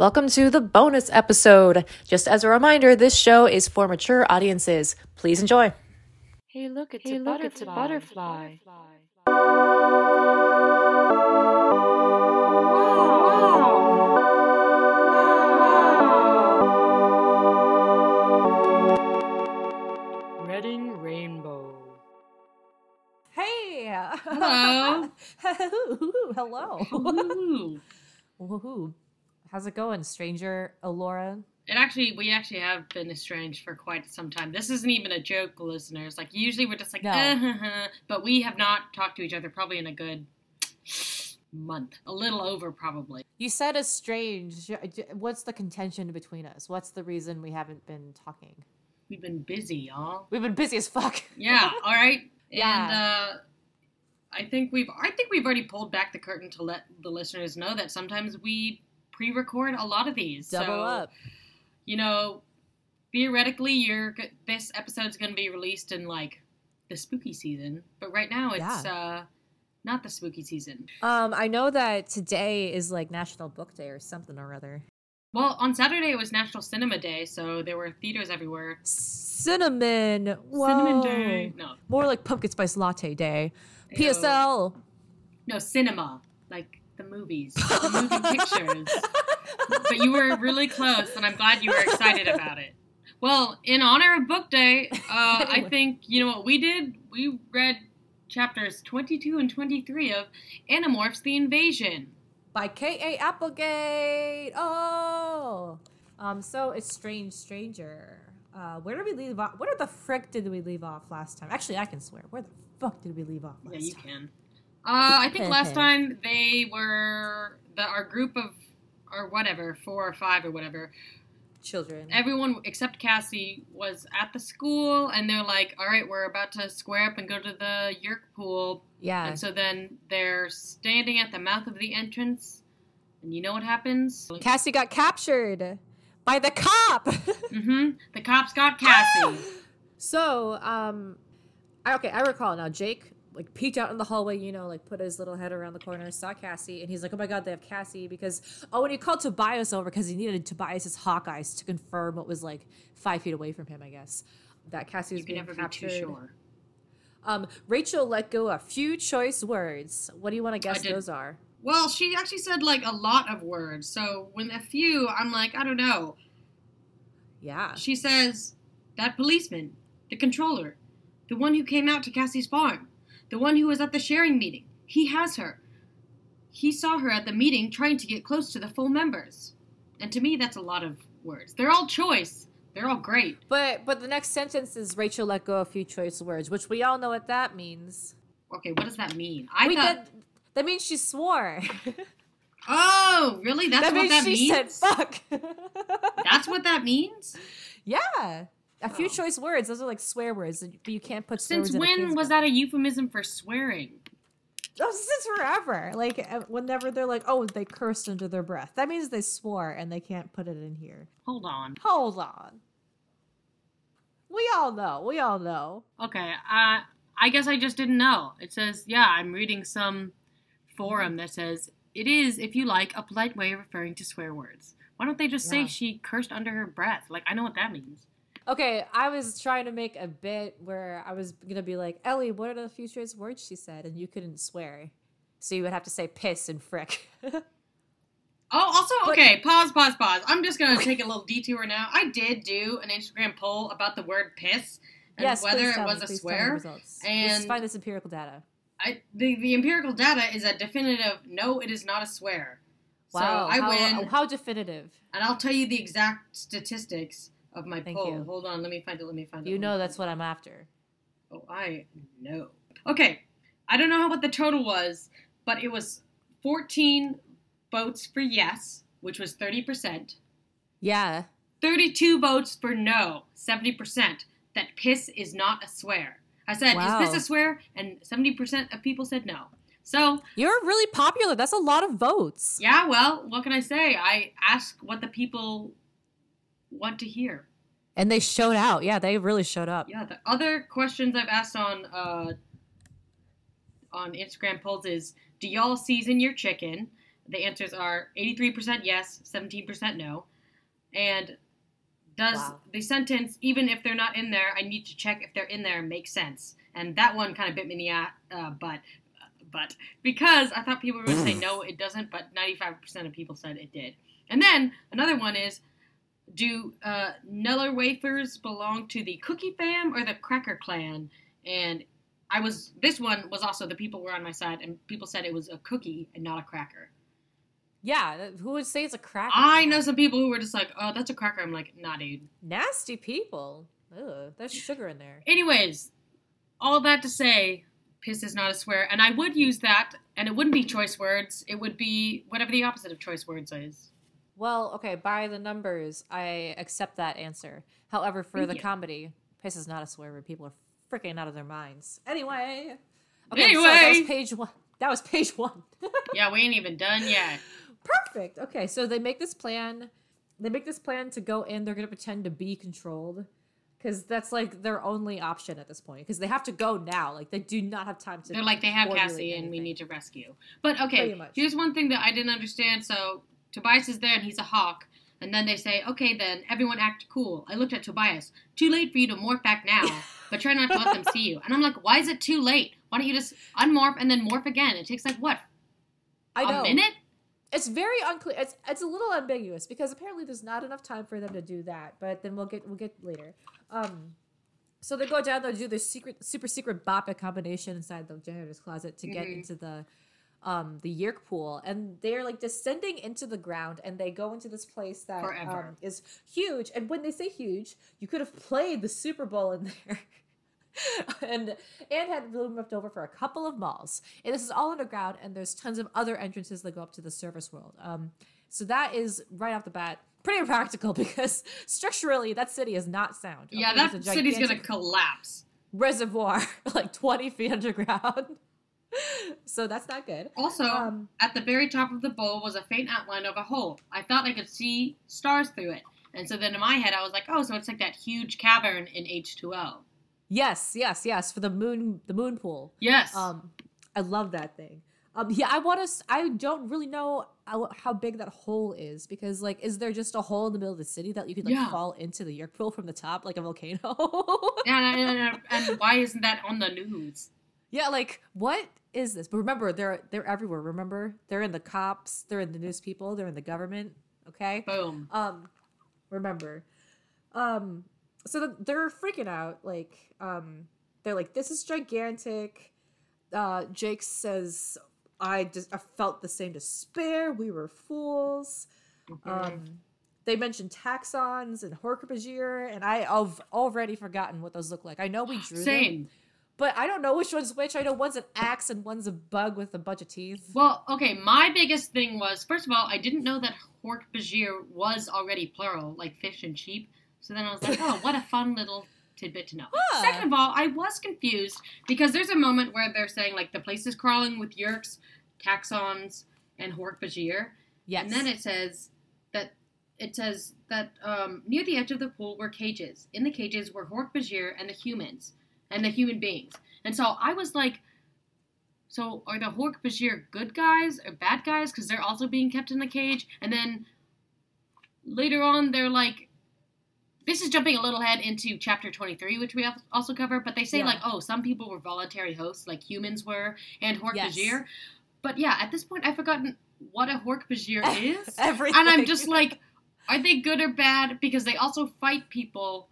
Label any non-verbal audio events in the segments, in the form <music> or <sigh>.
Welcome to the bonus episode. Just as a reminder, this show is for mature audiences. Please enjoy. Hey, look, it's Hey, a look, butterfly. it's a butterfly. Reading rainbow. Hey. Hello. <laughs> Hello. Ooh. Woohoo. How's it going, stranger Alora? It actually, we actually have been estranged for quite some time. This isn't even a joke, listeners. Like usually we're just like, No. "Uh, huh, huh," but we have not talked to each other probably in a good month, a little over probably. You said estranged. What's the contention between us? What's the reason we haven't been talking? We've been busy, y'all. We've been busy as fuck. Yeah. <laughs> All right. Yeah. And uh, I think we've, I think we've already pulled back the curtain to let the listeners know that sometimes we pre-record a lot of these. Double so, up. you know, theoretically, you're this episode's going to be released in like the spooky season, but right now it's uh not the spooky season. Um, I know that today is like National Book Day or something or other. Well, on Saturday it was National Cinema Day, so there were theaters everywhere. Cinnamon. Whoa. Cinnamon Day. No, More like pumpkin spice latte day. PSL. no cinema, like the movies, <laughs> the movie pictures. But you were really close, and I'm glad you were excited about it. Well, in honor of Book Day, uh, I think you know what we did. We read chapters 22 and 23 of Animorphs: The Invasion. by K.A. Applegate. Oh. Um, so it's Strange Stranger. Uh, where did we leave off? Where the frick did we leave off last time? Actually, I can swear. Where the fuck did we leave off last time? Yeah, you time? can. Uh, I think last <laughs> time they were the our group of or whatever four or five or whatever. Children. Everyone except Cassie was at the school, and they're like, "All right, we're about to square up and go to the Yeerk pool." yeah. And so then they're standing at the mouth of the entrance, and you know what happens? Cassie got captured by the cop. <laughs> Mm-hmm. The cops got Cassie. <gasps> so, um, I, okay, I recall now. Jake like peeked out in the hallway, you know, like put his little head around the corner, saw Cassie, and he's like, "Oh my god, they have Cassie!" Because oh, and he called Tobias over because he needed Tobias's hawk eyes to confirm what was like five feet away from him. I guess that Cassie was you being never captured. be too sure. Um, Rachel let go a few choice words. What do you want to guess those are? Well, she actually said like a lot of words. So when a few, I'm like, I don't know. Yeah. She says, that policeman, the controller, the one who came out to Cassie's farm, the one who was at the sharing meeting, he has her. He saw her at the meeting trying to get close to the full members. And to me, that's a lot of words. They're all choice. They're all great. But but the next sentence is Rachel let go a few choice words, which we all know what that means. Okay, what does that mean? I we thought. did, that means she swore. <laughs> Oh, really? That's that what means that she means. said fuck. <laughs> That's what that means. yeah. A few Oh. choice words. Those are like swear words, but you can't put swear Since words in a when was that a euphemism for swearing? Oh, since forever. Like uh, whenever they're like, oh, they cursed under their breath. That means they swore and they can't put it in here. Hold on. Hold on. We all know. We all know. Okay, uh, I guess I just didn't know. It says, yeah, I'm reading some forum that says it is, if you like, a polite way of referring to swear words. Why don't they just Yeah. say she cursed under her breath? Like, I know what that means. Okay, I was trying to make a bit where I was gonna be like, Ellie, what are the choice words she said? And you couldn't swear. So you would have to say piss and frick. <laughs> Oh, also, But- okay, pause, pause, pause. I'm just gonna take a little detour now. I did do an Instagram poll about the word piss and yes, whether it was me, a please tell me the swear. results. Let's and- find this empirical data. I the, the empirical data is a definitive no, it is not a swear. Wow, so I how, win, How definitive? and I'll tell you the exact statistics of my Thank poll. you. Hold on, let me find it. Let me find it. You know that's what I'm after. Oh, I know. Okay, I don't know what the total was, but it was 14 votes for yes, which was 30%, Yeah. 32 votes for no, 70%, that piss is not a swear. I said, Wow. is piss a swear? And 70% of people said no. So, You're really popular. That's a lot of votes. yeah, well, what can I say? I ask what the people want to hear. And they showed out. Yeah, they really showed up. Yeah, the other questions I've asked on uh, on Instagram polls is: Do y'all season your chicken? the answers are 83% yes, 17% no. And does Wow. the sentence, even if they're not in there, I need to check if they're in there, make sense? And that one kind of bit me in the uh, butt. But because I thought people were going to say no, it doesn't, but 95% of people said it did. And then another one is do uh, Nilla wafers belong to the Cookie Fam or the Cracker Clan? And I was this one was also the people were on my side, and people said it was a cookie and not a cracker. Yeah, who would say it's a cracker? I know some people who were just like, "Oh, that's a cracker." I'm like, "Nah, dude." Nasty people. Ugh, there's sugar in there. Anyways, all that to say, piss is not a swear, and I would use that, and it wouldn't be choice words. It would be whatever the opposite of choice words is. Well, okay, by the numbers, I accept that answer. However, for Thank the you. comedy, piss is not a swear word. People are freaking out of their minds. Anyway. Okay, so that Anyway. was page one. That was page one. <laughs> Yeah, we ain't even done yet. Perfect. Okay, so they make this plan. They make this plan to go in. They're going to pretend to be controlled because that's like their only option at this point because they have to go now. Like they do not have time to. They're like, they have Cassie, and we need to rescue. But okay, here's one thing that I didn't understand. So Tobias is there, and he's a hawk. And then they say, okay, then everyone act cool. I looked at Tobias. Too late for you to morph back now, but try not to let them see you. And I'm like, why is it too late? Why don't you just unmorph and then morph again? It takes like what? I know. A minute? It's very unclear. It's it's a little ambiguous because apparently there's not enough time for them to do that. But then we'll get we'll get later. Um, so they go down. They do this secret, super secret boppa combination inside the janitor's closet to get Mhm. into the um the Yeerk pool, and they're like descending into the ground, and they go into this place that um, is huge. And when they say huge, you could have played the Super Bowl in <laughs> there. and and had room left over for a couple of malls. And this is all underground, and there's tons of other entrances that go up to the service world. Um, so that is right off the bat pretty <laughs> impractical because structurally that city is not sound. Yeah, that city's gonna collapse. reservoir <laughs> like 20 feet underground. <laughs> so that's not good. Also, Um, at the very top of the bowl was a faint outline of a hole. I thought I could see stars through it. And so then in my head, I was like, oh, so it's like that huge cavern in H2O. Yes, yes, yes, for the moon, the moon pool. Yes. Um, I love that thing. Um, yeah, I want to. I don't really know how, how big that hole is because, like, is there just a hole in the middle of the city that you could like Yeah. fall into the Yeerk pool from the top, like a volcano? and, and, <laughs> and why isn't that on the news? Yeah, like what is this? But remember, they're they're everywhere. Remember, they're in the cops, they're in the news people, they're in the government. Okay. Boom. Um, remember, um, so th- they're freaking out. Like, um, they're like, "This is gigantic." Uh, Jake says, "I just I felt the same despair. We were fools." Mm-hmm. Um, they mentioned taxxons and Hork-Bajir, and I have already forgotten what those look like. I know we drew them, Same. But I don't know which one's which. I know one's an axe and one's a bug with a bunch of teeth. Well, okay, my biggest thing was first of all, I didn't know that Hork Bajir was already plural, like fish and sheep. So then I was like, oh, what a fun little tidbit to know. <laughs> Huh. Second of all, I was confused because there's a moment where they're saying like the place is crawling with yeerks, taxxons, and Hork Bajir. Yes. And then it says that it says that um, near the edge of the pool were cages. In the cages were Hork Bajir and the humans and the human beings. And so I was like, so are the Hork Bajir good guys or bad guys? Because they're also being kept in the cage. And then later on, they're like, this is jumping a little ahead into chapter 23, which we also cover. But they say, Yeah. like, oh, some people were voluntary hosts, like humans were, and Hork Yes. Bajir. But yeah, at this point, I've forgotten what a Hork Bajir <laughs> is. Everything. And I'm just like, are they good or bad? Because they also fight people.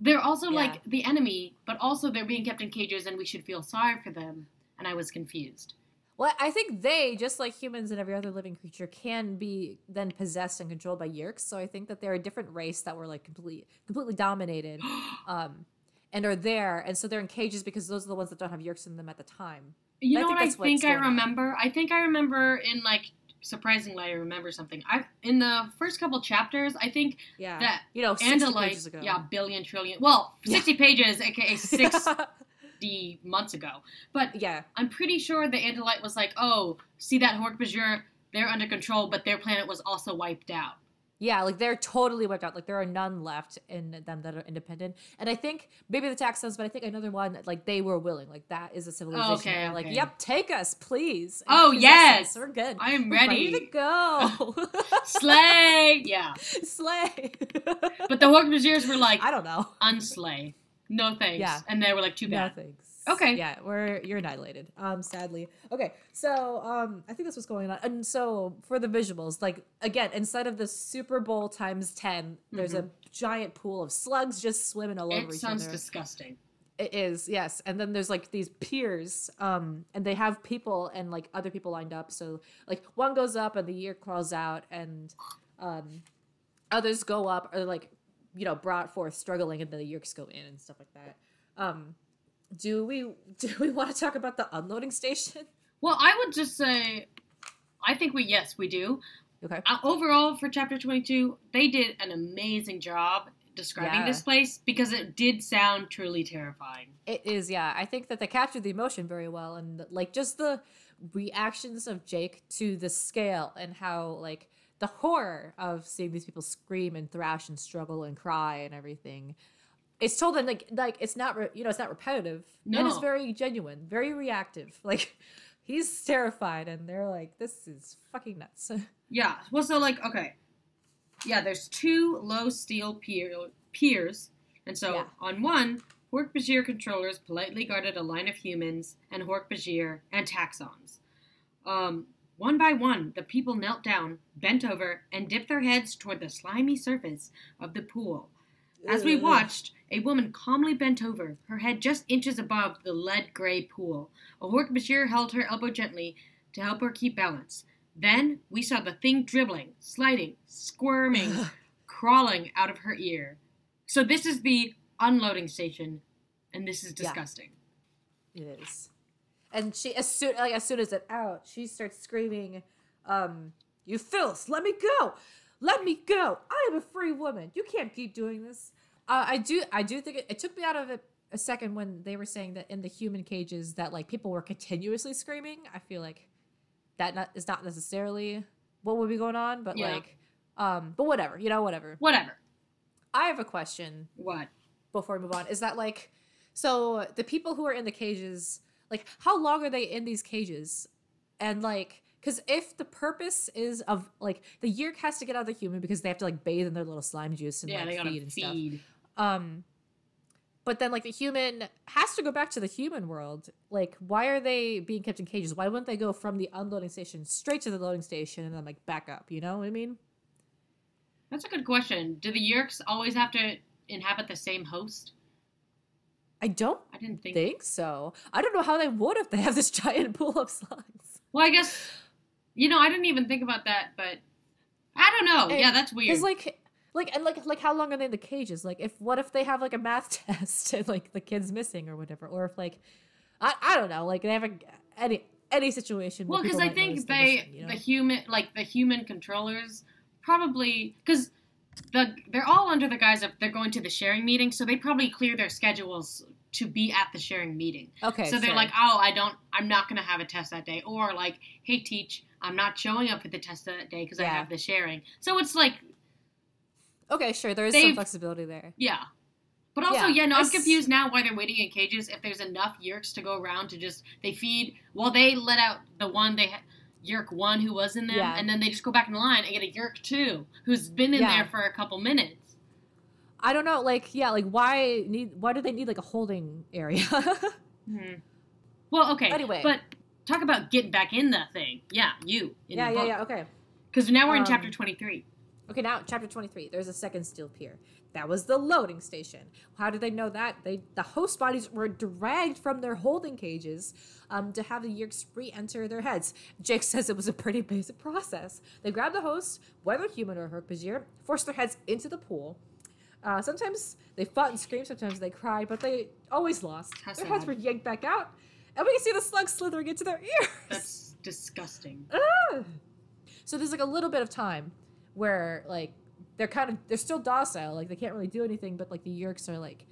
They're also Yeah. like the enemy, but also they're being kept in cages and we should feel sorry for them. And I was confused. Well, I think they, just like humans and every other living creature, can be then possessed and controlled by Yeerks. So I think that they're a different race that were like completely, completely dominated, <gasps> um, and are there, and so they're in cages because those are the ones that don't have Yeerks in them at the time. You I know think what I think I going on. remember? I think I remember in like surprisingly I remember something. I in the first couple chapters, I think Yeah, that you know, Andalite, pages ago. yeah, billion trillion. Well, Yeah. sixty pages, aka <laughs> sixty months ago. But yeah, I'm pretty sure the Andalite was like, oh, see that Hork Bajir, they're under control, but their planet was also wiped out. Yeah, like they're totally wiped out. Like there are none left in them that are independent. And I think maybe the taxxons, but I think another one like they were willing. Like that is a civilization. Okay, where, Like, yep, take us, please. and Oh, yes! us. we're good. I am We're ready. to go. <laughs> <laughs> Slay! Yeah. Slay. But the Hork-Bajirs were like, I don't know. unslay. No thanks. Yeah. And they were like, too No bad. thanks. Okay. Yeah, we're you're annihilated. Um, sadly. Okay, so um, I think that's what's going on. And so for the visuals, like again, instead of the Super Bowl times ten, there's a giant pool of slugs just swimming all over Mm-hmm. It each sounds disgusting. It is, yes. And then there's like these piers, um, and they have people and like other people lined up. So like one goes up and the year crawls out, and um, others go up or like you know brought forth struggling, and then the yeerks go in and stuff like that. Um, do we <laughs> do we want to talk about the unloading station? Well, I would just say, I think we, yes, we do. Okay. Uh, overall, for chapter 22, they did an amazing job describing Yeah. this place because it did sound truly terrifying. It is, yeah. I think that they captured the emotion very well, and like just the reactions of Jake to the scale and how like the horror of seeing these people scream and thrash and struggle and cry and everything. It's told in like like it's not re- you know it's not repetitive. and it's very genuine, very reactive. <laughs> Like he's terrified, and they're like, "This is fucking nuts." <laughs> Yeah. Well, so, like, okay. Yeah, there's two low steel pier- piers. And so, Yeah. on one, Hork Bajir controllers politely guarded a line of humans and Hork Bajir and taxxons. Um, one by one, the people knelt down, bent over, and dipped their heads toward the slimy surface of the pool. As we watched, a woman calmly bent over, her head just inches above the lead gray pool. A Bashir held her elbow gently to help her keep balance. Then we saw the thing dribbling, sliding, squirming, <laughs> crawling out of her ear. So this is the unloading station, and this is Yeah. disgusting. It is. And she as soon like as soon as it out, she starts screaming, um, "You filth! Let me go! Let me go! I am a free woman. You can't keep doing this." Uh, I do. I do think it, it took me out of it a second when they were saying that in the human cages that like people were continuously screaming. I feel like that not, is not necessarily what would be going on, but Yeah. like, um, but whatever. You know, whatever. Whatever. I have a question What? before we move on is that like so the people who are in the cages like how long are they in these cages and like because if the purpose is of like the yeerk has to get out of the human because they have to like bathe in their little slime juice and yeah, like feed and stuff feed. Um but then like the human has to go back to the human world like why are they being kept in cages why wouldn't they go from the unloading station straight to the loading station and then like back up you know what i mean That's a good question. Do the Yeerks always have to inhabit the same host? i don't I didn't think. think so i don't know how they would if they have this <laughs> giant pool of slimes Well, I guess you know I didn't even think about that, but I don't know. And- yeah, that's weird. Because like, like and like, like how long are they in the cages? Like, if what if they have like a math <laughs> test and like the kid's missing or whatever, or if like, I, I don't know, like they have a, any any situation. well, because I think they mission, you know? the human like the human controllers probably because the they're all under the guise of they're going to the sharing meeting, so they probably clear their schedules to be at the sharing meeting. okay, so they're like, oh, I don't, I'm not gonna have a test that day, or like, hey, teach, I'm not showing up for the test that day because I have the sharing. So it's like, okay, sure, there is some flexibility there. yeah. But also, Yeah, yeah, no, I I'm s- confused now why they're waiting in cages. If there's enough yeerks to go around to just they feed, well, they let out the one they had. Yeerk one who was in there, Yeah. and then they just go back in the line and get a Yeerk two who's been in Yeah. there for a couple minutes. I don't know, like, yeah, like why need? Why do they need like a holding area? <laughs> hmm. Well, okay. Anyway. but talk about getting back in the thing. Yeah, you. In yeah, the yeah, book. yeah. Okay. Because now we're in Um, chapter 23. Okay, now chapter 23. There's a second steel pier. That was the loading station. How did they know that? They the host bodies were dragged from their holding cages um, to have the yeerks re-enter their heads. Jake says it was a pretty basic process. They grabbed the host, whether human or Hork-Bajir, forced their heads into the pool. Uh, sometimes they fought and screamed, sometimes they cried, but they always lost. How their heads were yanked back out, and we can see the slugs slithering into their ears. That's disgusting. <laughs> Ah! So there's like a little bit of time where like they're kind of they're still docile, like they can't really do anything, but like the yeerks are like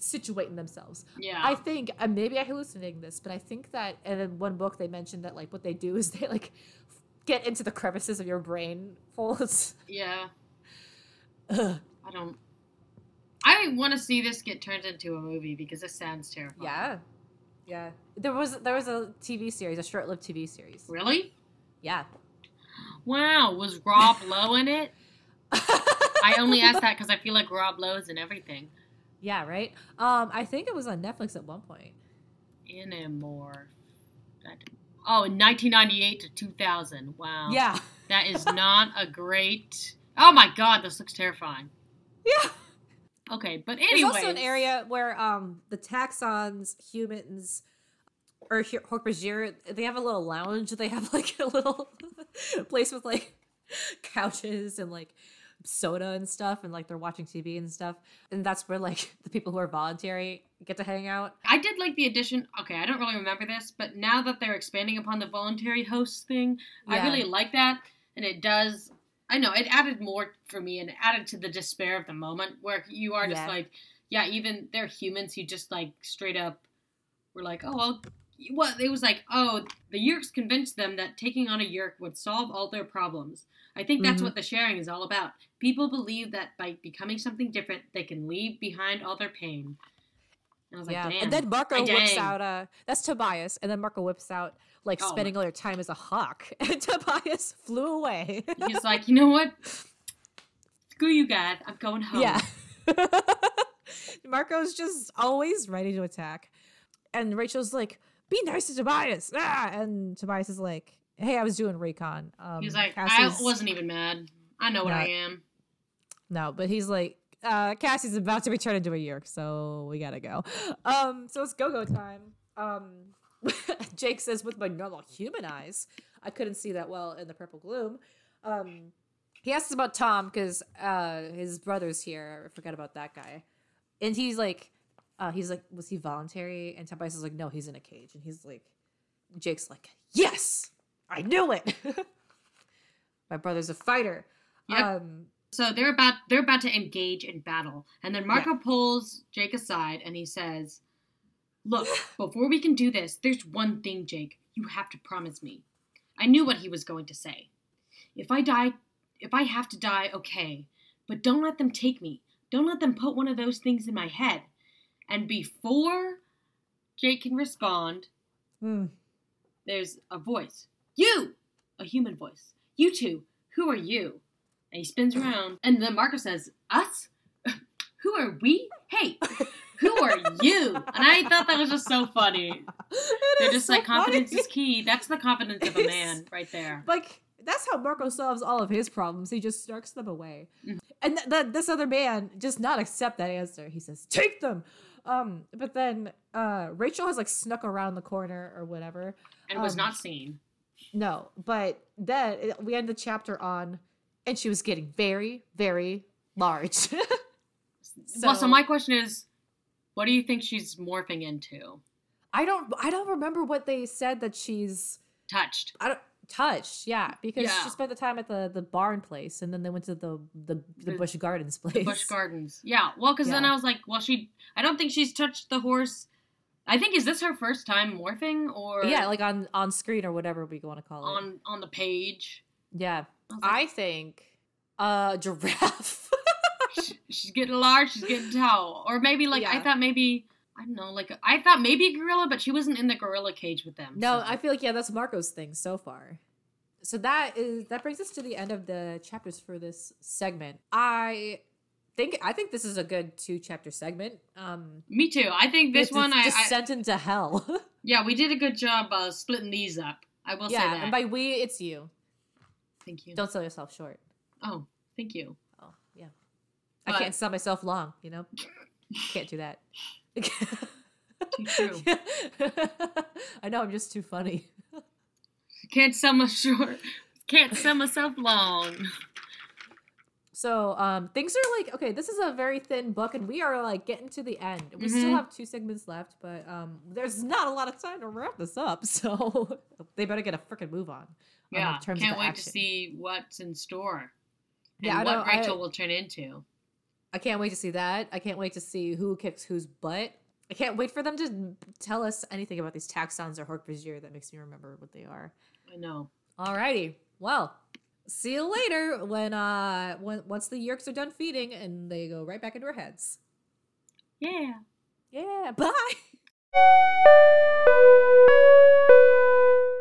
situating themselves. Yeah. I think uh, maybe I'm hallucinating this, but I think that and in one book they mentioned that like what they do is they like get into the crevices of your brain folds. yeah. Ugh. I don't. I want to see this get turned into a movie because this sounds terrifying. Yeah. Yeah. There was there was a TV series, a short-lived TV series. Really? Yeah. Wow. Was Rob <laughs> Lowe in it? <laughs> I only asked that because I feel like Rob Lowe is in everything. yeah, right? Um I think it was on Netflix at one point. Animorph. Oh, in 1998 to 2000. Wow. Yeah. That is <laughs> not a great. Oh my god, this looks terrifying. Yeah. Okay, but There's anyway. also an area where um the taxxons, humans, or Hork-Bajir, they have a little lounge. They have like a little <laughs> place with like <laughs> couches and like soda and stuff, and like they're watching TV and stuff. And that's where like <laughs> the people who are voluntary get to hang out. I did like the addition. Okay, I don't really remember this, but now that they're expanding upon the voluntary host thing, I really like that, and it does. I know it added more for me, and added to the despair of the moment where you are just Yeah. like, yeah, even they're humans who just like straight up were like, oh well. What it was like, oh, the Yeerks convinced them that taking on a Yeerk would solve all their problems. I think that's Mhm. what the sharing is all about. People believe that by becoming something different, they can leave behind all their pain. And I was like, yeah. damn. And then Marco Ay, whips dang. out uh that's Tobias, and then Marco whips out like Oh, spending all their time as a hawk, <laughs> and Tobias flew away. He's like, you know what? Screw you guys. I'm going home. Yeah. <laughs> Marco's just always ready to attack. And Rachel's like, be nice to Tobias. Ah! And Tobias is like, hey, I was doing recon. Um, He's like, Cassie's- I wasn't even mad. I know what I am. No, but he's like, uh, Cassie's about to be turned into a yeerk, so we gotta go. Um, so it's go-go time. Um, <laughs> Jake says, with my normal human eyes, I couldn't see that well in the purple gloom. Um, he asks about Tom because uh, his brother's here. I forgot about that guy. And he's like, uh, he's like, was he voluntary? And Tobias is like, no, he's in a cage. And he's like, Jake's like, yes, I knew it. <laughs> my brother's a fighter. Yep. Um, So they're about they're about to engage in battle, and then Marco pulls Jake aside and he says, "Look, <laughs> before we can do this, there's one thing, Jake. You have to promise me." I knew what he was going to say. If I die, if I have to die, okay, but don't let them take me. Don't let them put one of those things in my head. And before Jake can respond, hmm. there's a voice. You! A human voice. You two, who are you? And he spins around, and then Marco says, Us? <laughs> who are we? Hey, who are you? And I thought that was just so funny. They're is just so like, confidence funny. is key. That's the confidence of a <laughs> man right there. like that's how Marco solves all of his problems. He just snarks them away, Mhm. and th- th- this other man just not accept that answer. He says, "Take them." Um, but then uh, Rachel has like snuck around the corner or whatever. And was um, not seen. No, but then it, we end the chapter on, and she was getting very, very large. <laughs> well, so my question is, what do you think she's morphing into? I don't, I don't remember what they said that she's. Touched. I don't touched, yeah, because Yeah. she spent the time at the the barn place, and then they went to the the, the The- Busch Gardens place. Busch Gardens. Yeah. Well, because then I was like, well, she. I don't think she's touched the horse. I think is this her first time morphing or yeah, like on on screen or whatever we want to call it. on on the page. yeah, I like, I think uh giraffe. <laughs> sh- she's getting large, she's getting tall, or maybe like I thought maybe I don't know, like I thought maybe a gorilla, but she wasn't in the gorilla cage with them. no, so. I feel like yeah, that's Marco's thing so far. So that is that brings us to the end of the chapters for this segment. I think I think this is a good two chapter segment. Um, Me too. I think this one, I, it's I descent into hell. <laughs> yeah, we did a good job uh, splitting these up. I will say yeah, that. and by we, it's you. thank you. Don't sell yourself short. Oh, thank you. Oh yeah, I can't sell myself long. You know, <laughs> can't do that. <laughs> Too true. <laughs> I know I'm just too funny. Can't sell my short. Can't sell myself long. So um things are like okay, this is a very thin book and we are like getting to the end. We still Mhm. have two segments left, but um there's not a lot of time to wrap this up. <laughs> So they better get a freaking move on. in Yeah, terms can't the wait action. to see what's in store. And Yeah, what know, I- Rachel will turn into. I can't wait to see that. I can't wait to see who kicks whose butt. I can't wait for them to tell us anything about these taxxons or Hork-Bajir that makes me remember what they are. I know. Alrighty. Well, see you later when uh when once the Yeerks are done feeding and they go right back into our heads. Yeah. Yeah. Bye. <laughs>